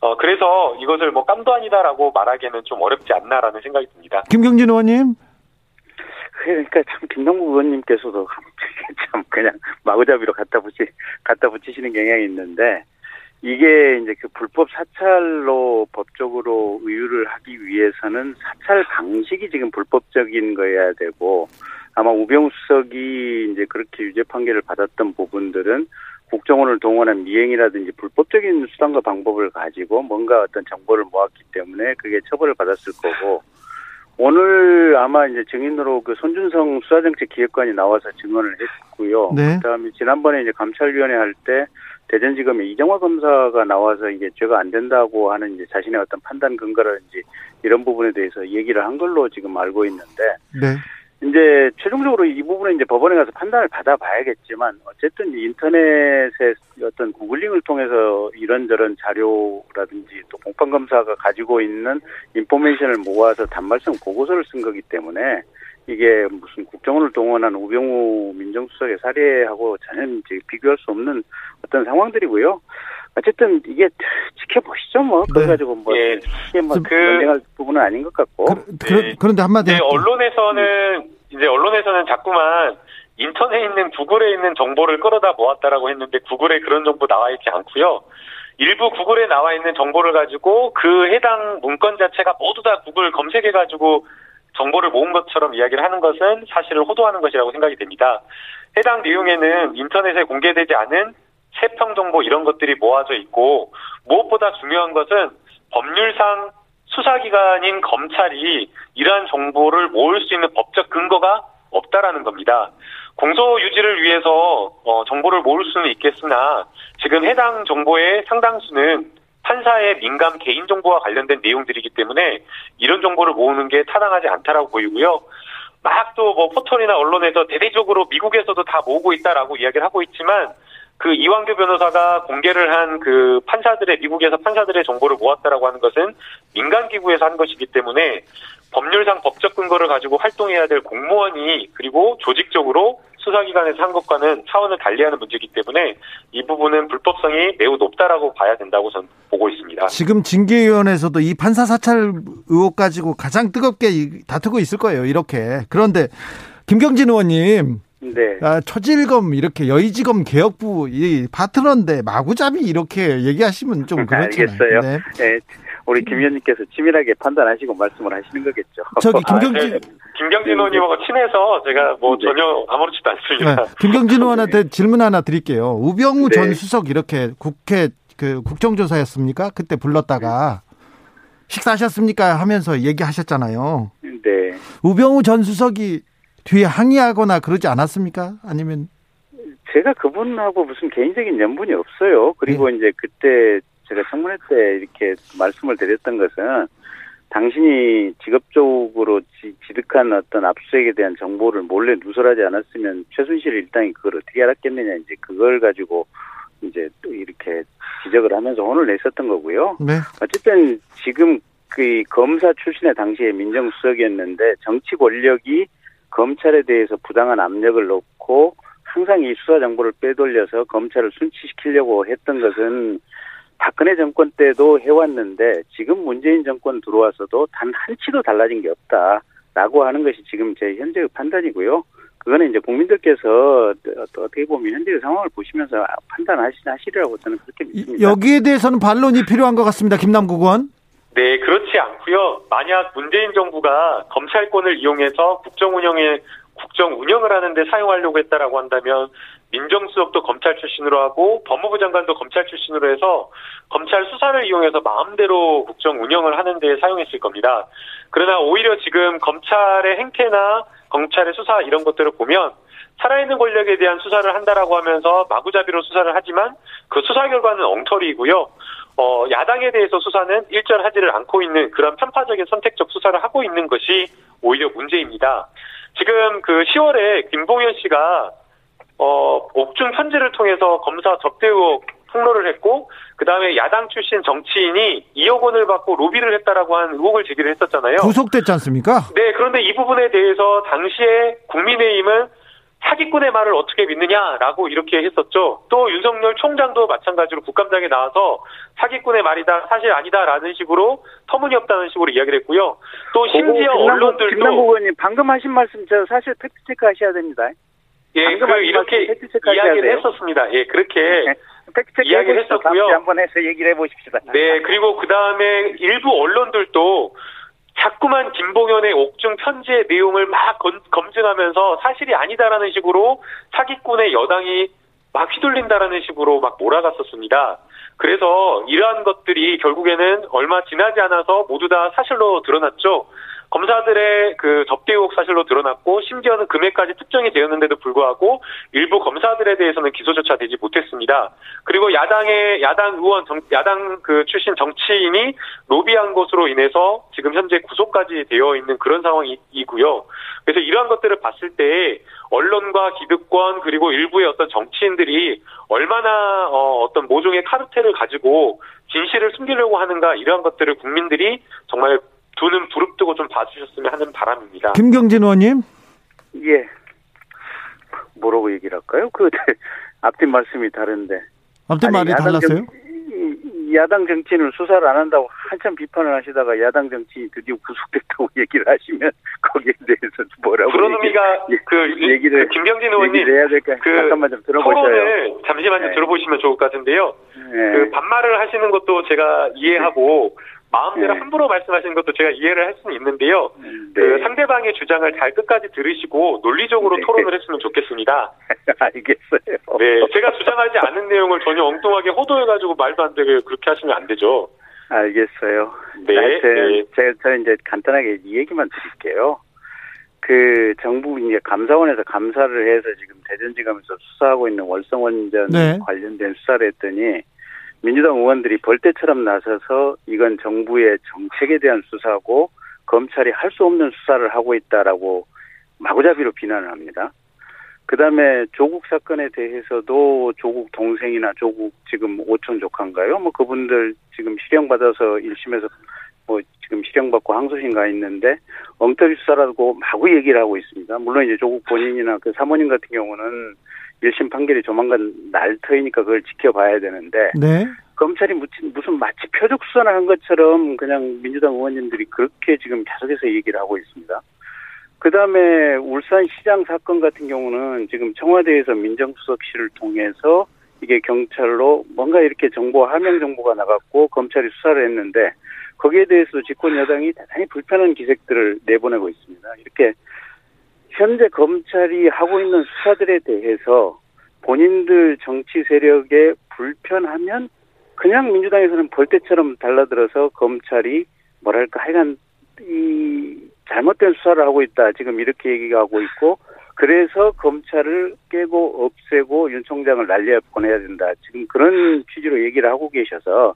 어, 그래서 이것을 뭐 깜도 아니다라고 말하기에는 좀 어렵지 않나라는 생각이 듭니다. 김경진 의원님? 그러니까 참 김동국 의원님께서도 참 (laughs) 그냥 마구잡이로 갖다 붙이 갖다 붙이시는 경향이 있는데 이게 이제 그 불법 사찰로 법적으로 의유를 하기 위해서는 사찰 방식이 지금 불법적인 거여야 되고 아마 우병우 수석이 이제 그렇게 유죄 판결을 받았던 부분들은 국정원을 동원한 미행이라든지 불법적인 수단과 방법을 가지고 뭔가 어떤 정보를 모았기 때문에 그게 처벌을 받았을 거고 오늘 아마 이제 증인으로 그 손준성 수사정책 기획관이 나와서 증언을 했고요. 네. 그다음에 지난번에 이제 감찰위원회 할 때 대전지검의 이정화 검사가 나와서 이게 죄가 안 된다고 하는 이제 자신의 어떤 판단 근거라든지 이런 부분에 대해서 얘기를 한 걸로 지금 알고 있는데 네. 이제 최종적으로 이 부분은 이제 법원에 가서 판단을 받아봐야겠지만 어쨌든 인터넷의 어떤 구글링을 통해서 이런저런 자료라든지 또 공판 검사가 가지고 있는 인포메이션을 모아서 단말성 보고서를 쓴 거기 때문에 이게 무슨 국정원을 동원한 우병우 민정수석의 사례하고 전혀 이제 비교할 수 없는 어떤 상황들이고요. 어쨌든 이게 지켜보시죠 뭐. 네. 그래가지고 뭐 예. 크게 뭐 그- 논쟁할 부분은 아닌 것 같고. 그, 그, 그런데 한마디 네. 언론에서는 이제 언론에서는 자꾸만 인터넷에 있는 구글에 있는 정보를 끌어다 모았다라고 했는데 구글에 그런 정보 나와 있지 않고요. 일부 구글에 나와 있는 정보를 가지고 그 해당 문건 자체가 모두 다 구글 검색해 가지고 정보를 모은 것처럼 이야기를 하는 것은 사실을 호도하는 것이라고 생각이 됩니다. 해당 내용에는 인터넷에 공개되지 않은 세평 정보 이런 것들이 모아져 있고 무엇보다 중요한 것은 법률상 수사기관인 검찰이 이러한 정보를 모을 수 있는 법적 근거가 없다라는 겁니다. 공소 유지를 위해서 어, 정보를 모을 수는 있겠으나 지금 해당 정보의 상당수는 판사의 민감 개인 정보와 관련된 내용들이기 때문에 이런 정보를 모으는 게 타당하지 않다라고 보이고요. 막 또 뭐 포털이나 언론에서 대대적으로 미국에서도 다 모으고 있다라고 이야기를 하고 있지만 그 이완규 변호사가 공개를 한 그 판사들의 미국에서 판사들의 정보를 모았다라고 하는 것은 민간 기구에서 한 것이기 때문에 법률상 법적 근거를 가지고 활동해야 될 공무원이 그리고 조직적으로 수사기관에서 한 것과는 차원을 달리하는 문제이기 때문에 이 부분은 불법성이 매우 높다라고 봐야 된다고 저는 보고 있습니다. 지금 징계위원회에서도 이 판사 사찰 의혹 가지고 가장 뜨겁게 다투고 있을 거예요. 이렇게 그런데 김경진 의원님 네. 아, 초질검 이렇게 여의지검 개혁부 이 파트너인데 마구잡이 이렇게 얘기하시면 좀 (laughs) 그렇잖아요. 알겠어요. 네. 네. 우리 김 의원님께서 치밀하게 판단하시고 말씀을 하시는 거겠죠. 저기 김경진 아, 네. 김경진 의원님하고 친해서 제가 뭐 네. 전혀 아무렇지도 않습니다. 네. 김경진 의원한테 네. 질문 하나 드릴게요. 우병우 전 수석 이렇게 국회 그 국정조사였습니까? 그때 불렀다가 식사하셨습니까? 하면서 얘기하셨잖아요. 네. 우병우 전 수석이 뒤에 항의하거나 그러지 않았습니까? 아니면 제가 그분하고 무슨 개인적인 연분이 없어요. 그리고 네. 이제 그때 제가 청문회 때 이렇게 말씀을 드렸던 것은 당신이 직업적으로 지, 득한 어떤 압수수색에 대한 정보를 몰래 누설하지 않았으면 최순실 일당이 그걸 어떻게 알았겠느냐 이제 그걸 가지고 이제 또 이렇게 지적을 하면서 혼을 냈었던 거고요. 네. 어쨌든 지금 그 검사 출신의 당시에 민정수석이었는데 정치 권력이 검찰에 대해서 부당한 압력을 넣고 항상 이 수사 정보를 빼돌려서 검찰을 순치시키려고 했던 것은 박근혜 정권 때도 해왔는데 지금 문재인 정권 들어와서도 단 한치도 달라진 게 없다라고 하는 것이 지금 제 현재의 판단이고요. 그거는 이제 국민들께서 어떻게 보면 현재의 상황을 보시면서 판단하시라고 저는 그렇게 믿습니다. 여기에 대해서는 반론이 필요한 것 같습니다. 김남국 의원. 네, 그렇지 않고요. 만약 문재인 정부가 검찰권을 이용해서 국정 운영에 국정 운영을 하는데 사용하려고 했다라고 한다면 민정수석도 검찰 출신으로 하고 법무부 장관도 검찰 출신으로 해서 검찰 수사를 이용해서 마음대로 국정 운영을 하는 데 사용했을 겁니다. 그러나 오히려 지금 검찰의 행태나 검찰의 수사 이런 것들을 보면 살아있는 권력에 대한 수사를 한다라고 하면서 마구잡이로 수사를 하지만 그 수사 결과는 엉터리이고요. 어, 야당에 대해서 수사는 일절하지를 않고 있는 그런 편파적인 선택적 수사를 하고 있는 것이 오히려 문제입니다. 지금 그 10월에 김봉현 씨가 어, 옥중 편지를 통해서 검사 접대 의혹 폭로를 했고 그 다음에 야당 출신 정치인이 2억 원을 받고 로비를 했다라고 한 의혹을 제기를 했었잖아요. 구속됐지 않습니까? 네, 그런데 이 부분에 대해서 당시에 국민의힘은 사기꾼의 말을 어떻게 믿느냐라고 이렇게 했었죠. 또 윤석열 총장도 마찬가지로 국감장에 나와서 사기꾼의 말이다, 사실 아니다라는 식으로 터무니없다는 식으로 이야기를 했고요. 또 심지어 김남국, 언론들도 김남국 의원님 방금 하신 말씀 저 사실 팩트 체크 하셔야 됩니다. 예, 그 이렇게 이야기를 했었습니다. 예, 그렇게 네. 이야기를 했었고요. 한번 해서 얘기를 해보십시다. 네, 그리고 그 다음에 일부 언론들도 자꾸만 김봉현의 옥중 편지의 내용을 막 검증하면서 사실이 아니다라는 식으로 사기꾼의 여당이 막 휘둘린다라는 식으로 막 몰아갔었습니다. 그래서 이러한 것들이 결국에는 얼마 지나지 않아서 모두 다 사실로 드러났죠. 검사들의 그 접대 의혹 사실로 드러났고 심지어는 금액까지 특정이 되었는데도 불구하고 일부 검사들에 대해서는 기소조차 되지 못했습니다. 그리고 야당의 야당 의원 정, 야당 그 출신 정치인이 로비한 것으로 인해서 지금 현재 구속까지 되어 있는 그런 상황이고요. 그래서 이러한 것들을 봤을 때 언론과 기득권 그리고 일부의 어떤 정치인들이 얼마나 어, 어떤 모종의 카르텔을 가지고 진실을 숨기려고 하는가 이러한 것들을 국민들이 정말 두 눈 부릅뜨고 좀 봐주셨으면 하는 바람입니다. 김경진 의원님. 예. 뭐라고 얘기를 할까요? 그 (laughs) 앞뒤 말씀이 다른데. 앞뒤 말이 달랐어요? 정, 야당 정치인을 수사를 안 한다고 한참 비판을 하시다가 야당 정치인이 드디어 구속됐다고 (laughs) 얘기를 하시면 거기에 대해서 뭐라고 그런 의미가 그 얘기를 그 김경진 의원님 그 잠깐만 좀 들어보셔요. 잠시만요 네. 들어보시면 좋을 것 같은데요. 네. 그 반말을 하시는 것도 제가 이해하고 마음대로 네. 함부로 말씀하시는 것도 제가 이해를 할 수는 있는데요. 그 네. 상대방의 주장을 잘 끝까지 들으시고 논리적으로 네. 토론을 했으면 좋겠습니다. (laughs) 알겠어요. 네, 제가 주장하지 않은 내용을 전혀 엉뚱하게 호도해가지고 말도 안 되게 그렇게 하시면 안 되죠. 알겠어요. 네, 하여튼 네. 제가 저는 이제 간단하게 이 얘기만 드릴게요. 그 정부 이제 감사원에서 감사를 해서 지금 대전지검에서 수사하고 있는 월성원전 네. 관련된 수사를 했더니 민주당 의원들이 벌떼처럼 나서서 이건 정부의 정책에 대한 수사고 검찰이 할 수 없는 수사를 하고 있다라고 마구잡이로 비난을 합니다. 그 다음에 조국 사건에 대해서도 조국 동생이나 조국 지금 오촌 조카인가요? 뭐 그분들 지금 실형받아서 1심에서 뭐 지금 실형받고 항소심 가 있는데 엉터리 수사라고 마구 얘기를 하고 있습니다. 물론 이제 조국 본인이나 그 사모님 같은 경우는 1심 판결이 조만간 날 터이니까 그걸 지켜봐야 되는데 네. 검찰이 무슨, 마치 표적 수사를 한 것처럼 그냥 민주당 의원님들이 그렇게 지금 계속해서 얘기를 하고 있습니다. 그 다음에 울산시장 사건 같은 경우는 지금 청와대에서 민정수석실을 통해서 이게 경찰로 뭔가 이렇게 정보, 하명 정보가 나갔고 검찰이 수사를 했는데 거기에 대해서 집권 여당이 대단히 불편한 기색들을 내보내고 있습니다. 이렇게 현재 검찰이 하고 있는 수사들에 대해서 본인들 정치 세력에 불편하면 그냥 민주당에서는 벌떼처럼 달라들어서 검찰이 뭐랄까 하여간 이 잘못된 수사를 하고 있다. 지금 이렇게 얘기하고 있고 그래서 검찰을 깨고 없애고 윤 총장을 날려 보내야 된다. 지금 그런 취지로 얘기를 하고 계셔서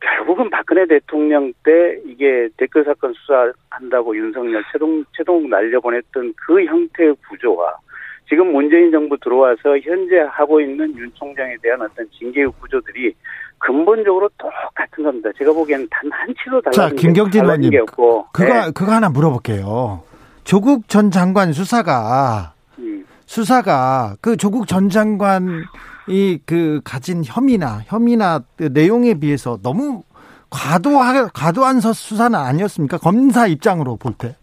결국은 박근혜 대통령 때 이게 댓글 사건 수사한다고 윤석열 최동 최동 날려 보냈던 그 형태의 구조와 지금 문재인 정부 들어와서 현재 하고 있는 윤 총장에 대한 어떤 징계의 구조들이 근본적으로 똑같은 겁니다. 제가 보기에는 단 한 치도 자, 달라진, 김경진 게, 달라진 의원님. 게 없고. 그거 네. 그거 하나 물어볼게요. 조국 전 장관 수사가 음, 수사가 그 조국 전 장관 이 그 가진 혐의나 혐의나 그 내용에 비해서 너무 과도하 과도한 서- 수사는 아니었습니까? 검사 입장으로 볼 때.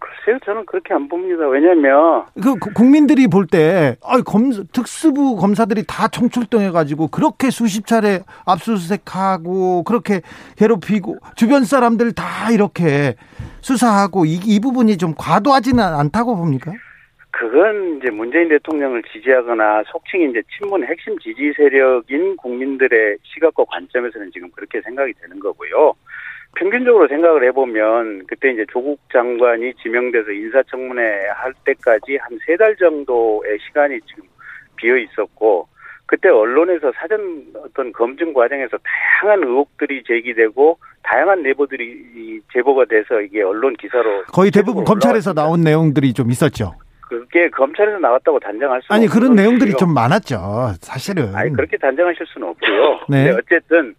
글쎄요, 저는 그렇게 안 봅니다. 왜냐면, 그 구- 국민들이 볼 때, 아, 검 특수부 검사들이 다 총출동해가지고 그렇게 수십 차례 압수수색하고 그렇게 괴롭히고 주변 사람들 다 이렇게 수사하고 이, 이 부분이 좀 과도하지는 않다고 봅니까? 그건 이제 문재인 대통령을 지지하거나 속칭 이제 친문 핵심 지지 세력인 국민들의 시각과 관점에서는 지금 그렇게 생각이 되는 거고요. 평균적으로 생각을 해보면 그때 이제 조국 장관이 지명돼서 인사청문회 할 때까지 한 세 달 정도의 시간이 지금 비어 있었고 그때 언론에서 사전 어떤 검증 과정에서 다양한 의혹들이 제기되고 다양한 내보들이 이 제보가 돼서 이게 언론 기사로 거의 대부분 검찰에서. 나온 내용들이 좀 있었죠. 그게 검찰에서 나왔다고 단정할 수는 아니 그런 내용들이. 좀 많았죠. 사실은. 아니 그렇게 단정하실 수는 없고요. 네. 근데 어쨌든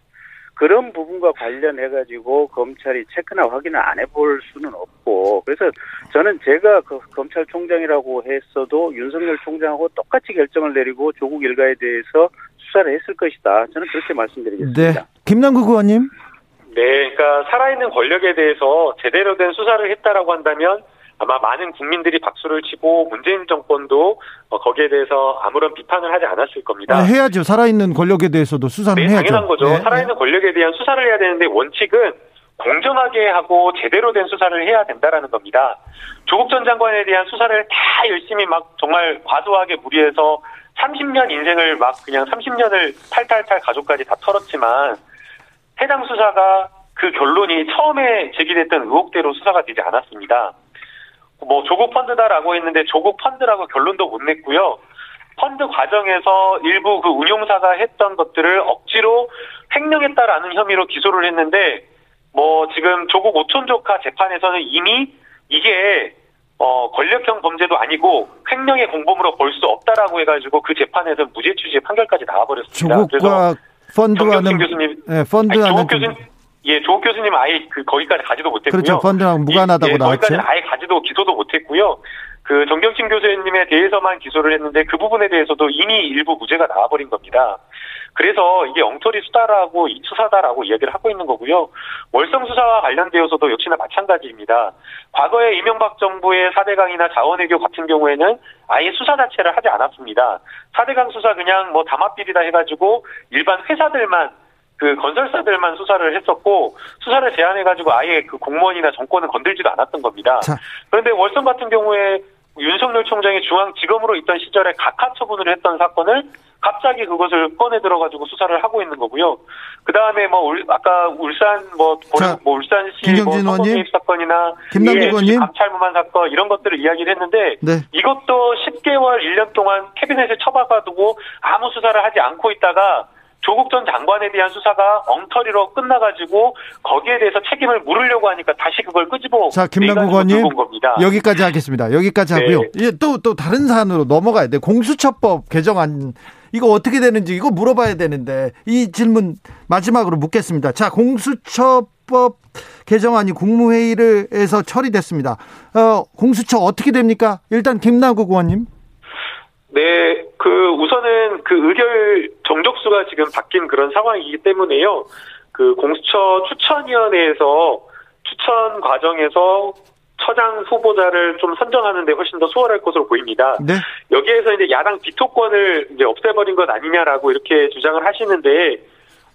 그런 부분과 관련해 가지고 검찰이 체크나 확인을 안 해볼 수는 없고 그래서 저는 제가 그 검찰총장이라고 했어도 윤석열 총장하고 똑같이 결정을 내리고 조국 일가에 대해서 수사를 했을 것이다. 저는 그렇게 말씀드리겠습니다. 네. 김남국 의원님. 네, 그러니까 살아있는 권력에 대해서 제대로 된 수사를 했다라고 한다면 아마 많은 국민들이 박수를 치고 문재인 정권도 어, 거기에 대해서 아무런 비판을 하지 않았을 겁니다. 아, 해야죠. 살아있는 권력에 대해서도 수사는 네, 해야죠. 당연한 거죠. 네. 살아있는 권력에 대한 수사를 해야 되는데 원칙은 공정하게 하고 제대로 된 수사를 해야 된다라는 겁니다. 조국 전 장관에 대한 수사를 다 열심히 막 정말 과도하게 무리해서 30년 인생을 막 그냥 30년을 탈탈탈 가족까지 다 털었지만 해당 수사가 그 결론이 처음에 제기됐던 의혹대로 수사가 되지 않았습니다. 뭐 조국 펀드다라고 했는데 조국 펀드라고 결론도 못 냈고요. 펀드 과정에서 일부 그 운용사가 했던 것들을 억지로 횡령했다라는 혐의로 기소를 했는데 뭐 지금 조국 오촌 조카 재판에서는 이미 이게 어 권력형 범죄도 아니고 횡령의 공범으로 볼 수 없다라고 해가지고 그 재판에서 무죄 취지의 판결까지 나와버렸습니다. 조국과 펀드와는 교수님, 네, 펀드와는 조국 교수님, 예, 조국 교수님 아예 그 거기까지 가지도 못했고요. 그렇죠. 펀드랑 무관하다고 예, 나왔죠. 거기까지 아예 가지도 기소도 못했고요. 그 정경심 교수님에 대해서만 기소를 했는데 그 부분에 대해서도 이미 일부 무죄가 나와버린 겁니다. 그래서 이게 엉터리 수다라고 수사다라고 이야기를 하고 있는 거고요. 월성 수사와 관련되어서도 역시나 마찬가지입니다. 과거에 이명박 정부의 4대강이나 자원외교 같은 경우에는 아예 수사 자체를 하지 않았습니다. 4대강 수사 그냥 뭐 담합비리다 해가지고 일반 회사들만 그 건설사들만 수사를 했었고 수사를 제한해가지고 아예 그 공무원이나 정권을 건들지도 않았던 겁니다. 자. 그런데 월성 같은 경우에 윤석열 총장이 중앙지검으로 있던 시절에 각하 처분을 했던 사건을 갑자기 그것을 꺼내 들어가지고 수사를 하고 있는 거고요. 그 다음에 뭐 울, 아까 울산 뭐, 자, 뭐 울산시 뭐 성범죄 사건이나 김남국 예. 감찰무만 사건 이런 것들을 이야기를 했는데 네. 이것도 10개월 1년 동안 캐비넷에 처박아두고 아무 수사를 하지 않고 있다가 조국 전 장관에 대한 수사가 엉터리로 끝나가지고 거기에 대해서 책임을 물으려고 하니까 다시 그걸 끄집어 자, 김남국 의원님. 여기까지 하겠습니다. 여기까지 네. 하고요. 예, 또, 또 다른 사안으로 넘어가야 돼. 공수처법 개정안 이거 어떻게 되는지 이거 물어봐야 되는데 이 질문 마지막으로 묻겠습니다. 자, 공수처법 개정안이 국무회의를에서 처리됐습니다. 어, 공수처 어떻게 됩니까? 일단 김남국 의원님. 네, 그 우선은 그 의결 정족수가 지금 바뀐 그런 상황이기 때문에요. 그 공수처 추천위원회에서 추천 과정에서 처장 후보자를 좀 선정하는데 훨씬 더 수월할 것으로 보입니다. 네. 여기에서 이제 야당 비토권을 이제 없애버린 것 아니냐라고 이렇게 주장을 하시는데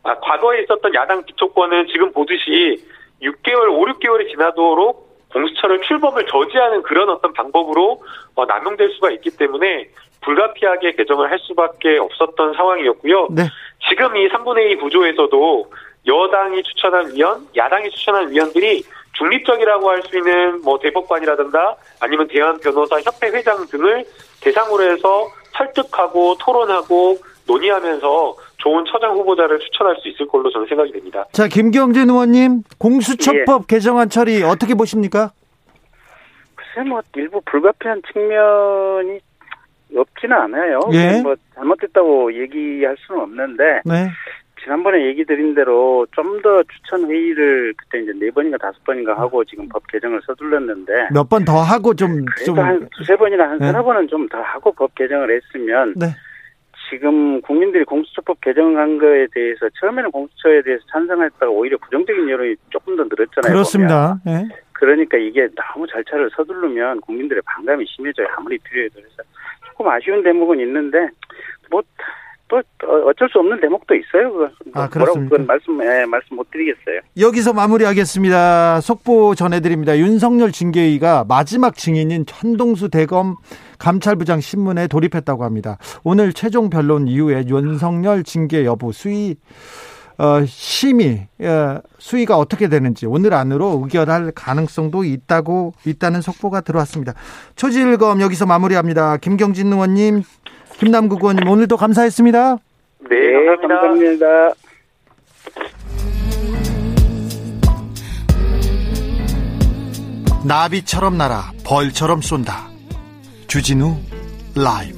아, 과거에 있었던 야당 비토권은 지금 보듯이 6개월, 5, 6개월이 지나도록 공수처를 출범을 저지하는 그런 어떤 방법으로 어, 남용될 수가 있기 때문에 불가피하게 개정을 할 수밖에 없었던 상황이었고요. 네. 지금 이 3분의 2 구조에서도 여당이 추천한 위원, 야당이 추천한 위원들이 중립적이라고 할 수 있는 뭐 대법관이라든가 아니면 대한 변호사 협회 회장 등을 대상으로 해서 설득하고 토론하고 논의하면서 좋은 처장 후보자를 추천할 수 있을 걸로 저는 생각이 됩니다. 자, 김경진 의원님, 공수처법 개정안 처리 어떻게 보십니까? 글쎄 뭐 일부 불가피한 측면이 없지는 않아요. 예. 뭐 잘못됐다고 얘기할 수는 없는데 네. 지난번에 얘기 드린 대로 좀 더 추천 회의를 그때 이제 네 번인가 다섯 번인가 하고 지금 법 개정을 서둘렀는데 몇 번 더 하고 좀, 그래도 좀, 한 두세 번이나 한 네. 서너 번은 좀 더 하고 법 개정을 했으면 네. 지금 국민들이 공수처법 개정한 거에 대해서 처음에는 공수처에 대해서 찬성했다가 오히려 부정적인 여론이 조금 더 늘었잖아요. 그렇습니다. 예. 그러니까 이게 너무 절차를 서두르면 국민들의 반감이 심해져요. 아무리 필요해도 그래서 조금 아쉬운 대목은 있는데 뭐 또 어쩔 수 없는 대목도 있어요. 뭐 아, 그렇습니까? 그건 말씀 예, 말씀 못 드리겠어요. 여기서 마무리하겠습니다. 속보 전해드립니다. 윤석열 징계위가 마지막 증인인 천동수 대검 감찰부장 신문에 돌입했다고 합니다. 오늘 최종 변론 이후에 윤석열 징계 여부 수위 어, 심의 어, 수위가 어떻게 되는지 오늘 안으로 의결할 가능성도 있다고 있다는 속보가 들어왔습니다. 초지일검 여기서 마무리합니다. 김경진 의원님, 김남국 의원님 오늘도 감사했습니다. 네, 감사합니다. 감사합니다. 나비처럼 날아 벌처럼 쏜다. 주진우 라이브.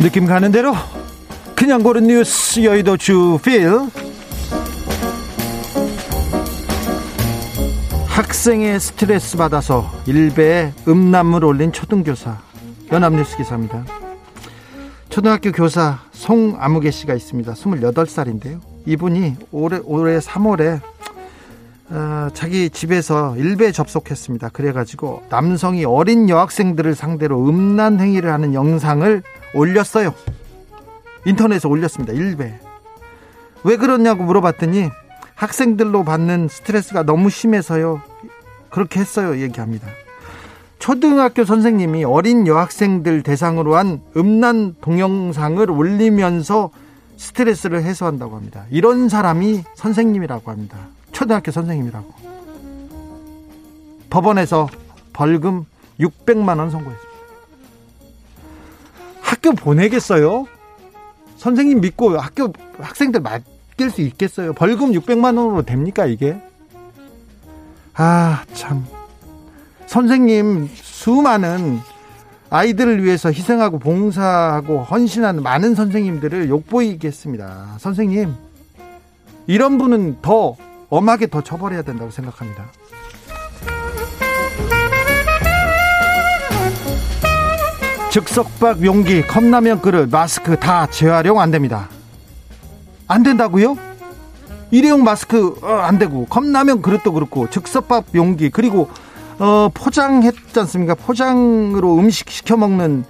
느낌 가는 대로 그냥 고른 뉴스 여의도 주필 학생의 스트레스 받아서 일베에 음란물 올린 초등교사 연합뉴스 기사입니다. 초등학교 교사 송아무개 씨가 있습니다. 28살인데요. 이분이 올해, 올해 3월에 어, 자기 집에서 일베에 접속했습니다. 그래가지고 남성이 어린 여학생들을 상대로 음란 행위를 하는 영상을 올렸어요. 인터넷에 올렸습니다. 일베. 왜 그러냐고 물어봤더니 학생들로 받는 스트레스가 너무 심해서요. 그렇게 했어요. 얘기합니다. 초등학교 선생님이 어린 여학생들 대상으로 한 음란 동영상을 올리면서 스트레스를 해소한다고 합니다. 이런 사람이 선생님이라고 합니다. 초등학교 선생님이라고. 법원에서 벌금 600만 원 선고했습니다. 학교 보내겠어요? 선생님 믿고 학교 학생들 맡길 수 있겠어요? 벌금 600만 원으로 됩니까 이게? 아 참. 선생님 수많은 아이들을 위해서 희생하고 봉사하고 헌신하는 많은 선생님들을 욕보이겠습니다. 선생님 이런 분은 더 엄하게 더 처벌해야 된다고 생각합니다. 즉석박 용기, 컵라면 그릇, 마스크 다 재활용 안 됩니다. 안 된다고요? 일회용 마스크 어, 안 되고 컵라면 그릇도 그렇고 즉석밥 용기 그리고 어, 포장했지 않습니까? 포장으로 음식 시켜 먹는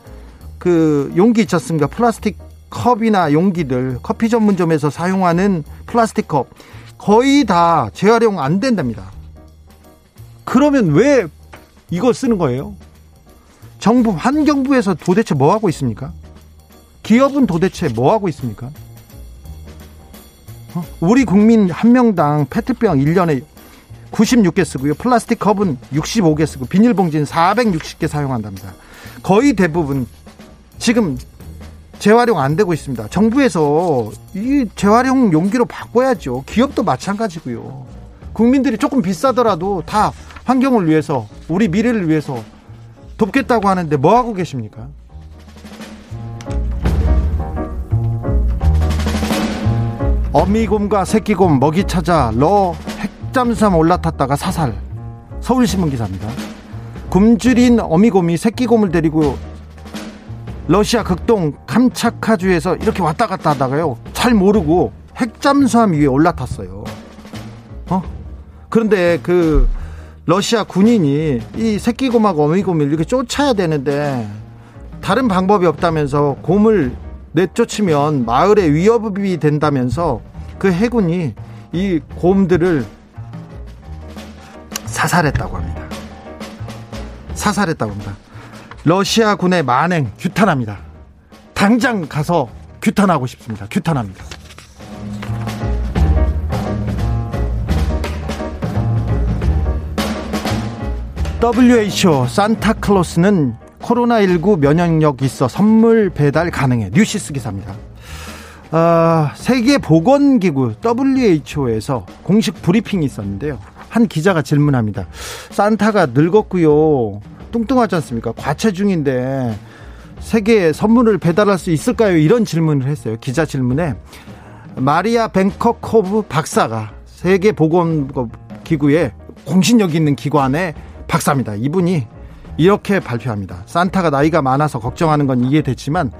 그 용기 있지 않습니까? 플라스틱 컵이나 용기들 커피 전문점에서 사용하는 플라스틱 컵 거의 다 재활용 안 된답니다. 그러면 왜 이거 쓰는 거예요? 정부 환경부에서 도대체 뭐 하고 있습니까? 기업은 도대체 뭐 하고 있습니까? 어? 우리 국민 한 명당 페트병 1년에 96개 쓰고요. 플라스틱 컵은 65개 쓰고 비닐봉지는 460개 사용한답니다. 거의 대부분 지금 재활용 안 되고 있습니다. 정부에서 이 재활용 용기로 바꿔야죠. 기업도 마찬가지고요. 국민들이 조금 비싸더라도 다 환경을 위해서 우리 미래를 위해서 돕겠다고 하는데 뭐 하고 계십니까? 어미곰과 새끼곰 먹이 찾아 러 핵잠수함 올라탔다가 사살. 서울신문 기사입니다. 굶주린 어미곰이 새끼곰을 데리고 러시아 극동 캄차카주에서 이렇게 왔다 갔다 하다가요. 잘 모르고 핵잠수함 위에 올라탔어요. 어? 그런데 그 러시아 군인이 이 새끼곰하고 어미곰을 이렇게 쫓아야 되는데 다른 방법이 없다면서 곰을 내쫓으면 마을에 위협이 된다면서 그 해군이 이 곰들을 사살했다고 합니다. 사살했다고 합니다. 러시아 군의 만행 규탄합니다. 당장 가서 규탄하고 싶습니다. 규탄합니다. WHO 산타클로스는 코로나19 면역력 있어 선물 배달 가능해 뉴시스 기사입니다. 어, 세계보건기구 WHO에서 공식 브리핑이 있었는데요. 한 기자가 질문합니다. 산타가 늙었고요. 뚱뚱하지 않습니까? 과체중인데 세계에 선물을 배달할 수 있을까요? 이런 질문을 했어요. 기자 질문에 마리아 뱅커코브 박사가 세계 보건 기구의 공신력 있는 기관의 박사입니다. 이분이 이렇게 발표합니다. 산타가 나이가 많아서 걱정하는 건 이해됐지만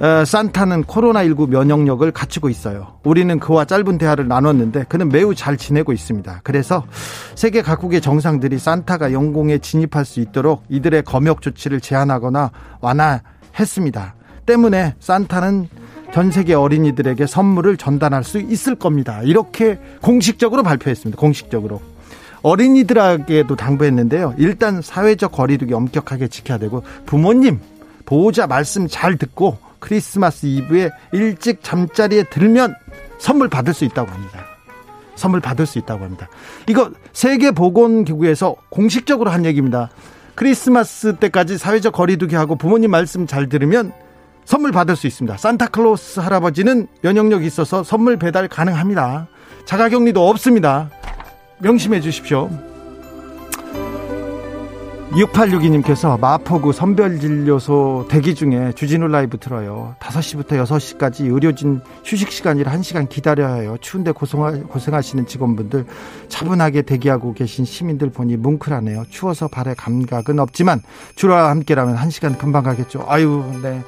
어, 산타는 코로나19 면역력을 갖추고 있어요. 우리는 그와 짧은 대화를 나눴는데 그는 매우 잘 지내고 있습니다. 그래서 세계 각국의 정상들이 산타가 영공에 진입할 수 있도록 이들의 검역 조치를 제한하거나 완화했습니다. 때문에 산타는 전 세계 어린이들에게 선물을 전달할 수 있을 겁니다. 이렇게 공식적으로 발표했습니다. 공식적으로. 어린이들에게도 당부했는데요. 일단 사회적 거리두기 엄격하게 지켜야 되고 부모님 보호자 말씀 잘 듣고 크리스마스 이브에 일찍 잠자리에 들면 선물 받을 수 있다고 합니다. 선물 받을 수 있다고 합니다. 이거 세계보건기구에서 공식적으로 한 얘기입니다. 크리스마스 때까지 사회적 거리두기 하고 부모님 말씀 잘 들으면 선물 받을 수 있습니다. 산타클로스 할아버지는 면역력이 있어서 선물 배달 가능합니다. 자가격리도 없습니다. 명심해 주십시오. 6862님께서 마포구 선별진료소 대기 중에 주진우 라이브 들어요. 5시부터 6시까지 의료진 휴식 시간이라 1시간 기다려야 해요. 추운데 고생하, 고생하시는 직원분들 차분하게 대기하고 계신 시민들 보니 뭉클하네요. 추워서 발에 감각은 없지만 주라와 함께라면 1시간 금방 가겠죠. 아유, 네.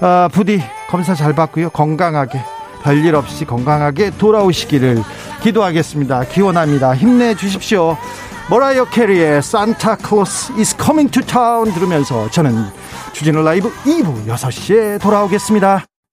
아, 부디 검사 잘 받고요. 건강하게 별일 없이 건강하게 돌아오시기를 기도하겠습니다. 기원합니다. 힘내 주십시오. 모라이어 캐리의 산타 클로스 is coming to town 들으면서 저는 주진우 라이브 2부 6시에 돌아오겠습니다.